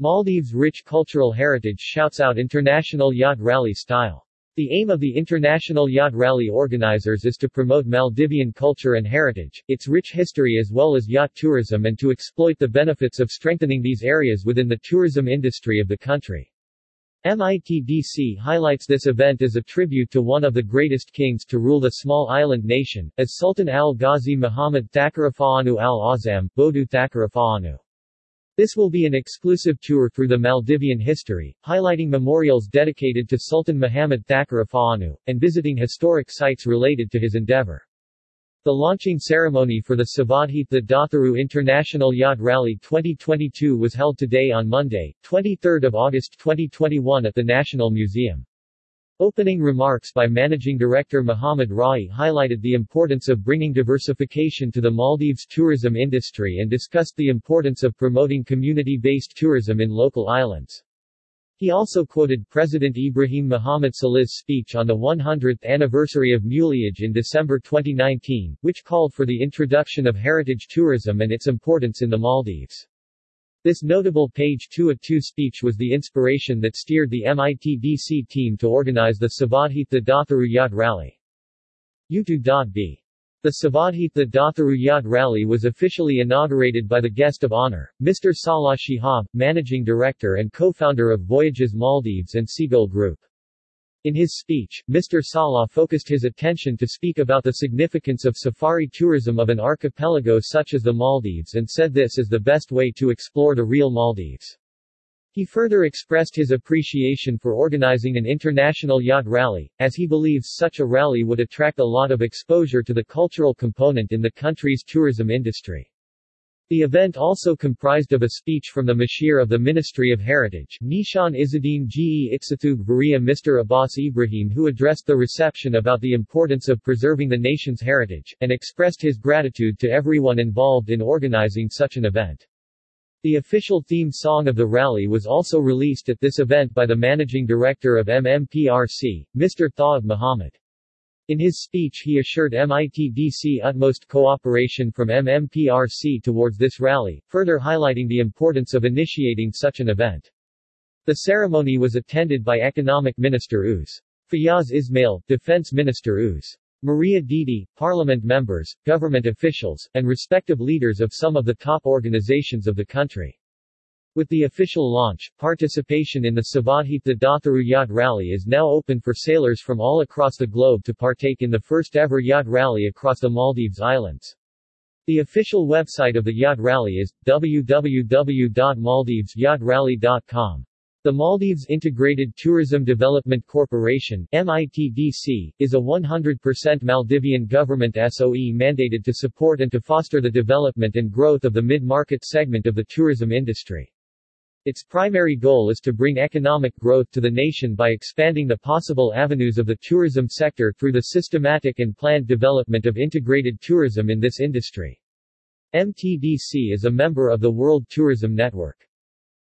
Maldives' rich cultural heritage shouts out international yacht rally style. The aim of the International Yacht Rally organizers is to promote Maldivian culture and heritage, its rich history as well as yacht tourism and to exploit the benefits of strengthening these areas within the tourism industry of the country. MITDC highlights this event as a tribute to one of the greatest kings to rule the small island nation, as Sultan al-Ghazi Muhammad Thakurafa'anu al-Azam, Bodu Thakurafa'anu. This will be an exclusive tour through the Maldivian history, highlighting memorials dedicated to Sultan Muhammad Thakurafa'anu, and visiting historic sites related to his endeavor. The launching ceremony for the Sabadhitha Datharu International Yacht Rally 2022 was held today on Monday, 23 August 2021 at the National Museum. Opening remarks by Managing Director Muhammad Rai highlighted the importance of bringing diversification to the Maldives tourism industry and discussed the importance of promoting community-based tourism in local islands. He also quoted President Ibrahim Muhammad Solih's speech on the 100th anniversary of Muliaage in December 2019, which called for the introduction of heritage tourism and its importance in the Maldives. This notable page 2 speech was the inspiration that steered the MITDC team to organize the Sabadhitha Datharu Yacht Rally. U2.B the Sabadhitha Datharu Yacht Rally was officially inaugurated by the guest of honor, Mr. Salah Shihab, managing director and co-founder of Voyages Maldives and Seagull Group. In his speech, Mr. Salah focused his attention to speak about the significance of safari tourism of an archipelago such as the Maldives and said this is the best way to explore the real Maldives. He further expressed his appreciation for organizing an international yacht rally, as he believes such a rally would attract a lot of exposure to the cultural component in the country's tourism industry. The event also comprised of a speech from the Mashir of the Ministry of Heritage, Nishan Izzuddin Ge Itsatug Baria Mr. Abbas Ibrahim who addressed the reception about the importance of preserving the nation's heritage, and expressed his gratitude to everyone involved in organizing such an event. The official theme song of the rally was also released at this event by the managing director of MMPRC, Mr. Thoyyib Muhammad. In his speech he assured MITDC utmost cooperation from MMPRC towards this rally, further highlighting the importance of initiating such an event. The ceremony was attended by Economic Minister Uz. Fayaz Ismail, Defense Minister Uz. Maria Didi, parliament members, government officials, and respective leaders of some of the top organizations of the country. With the official launch, participation in the Sabadhitha Datharu Yacht Rally is now open for sailors from all across the globe to partake in the first ever yacht rally across the Maldives Islands. The official website of the yacht rally is www.maldivesyachts.rally.com. The Maldives Integrated Tourism Development Corporation MITDC, is a 100% Maldivian government SOE mandated to support and to foster the development and growth of the mid-market segment of the tourism industry. Its primary goal is to bring economic growth to the nation by expanding the possible avenues of the tourism sector through the systematic and planned development of integrated tourism in this industry. MTDC is a member of the World Tourism Network.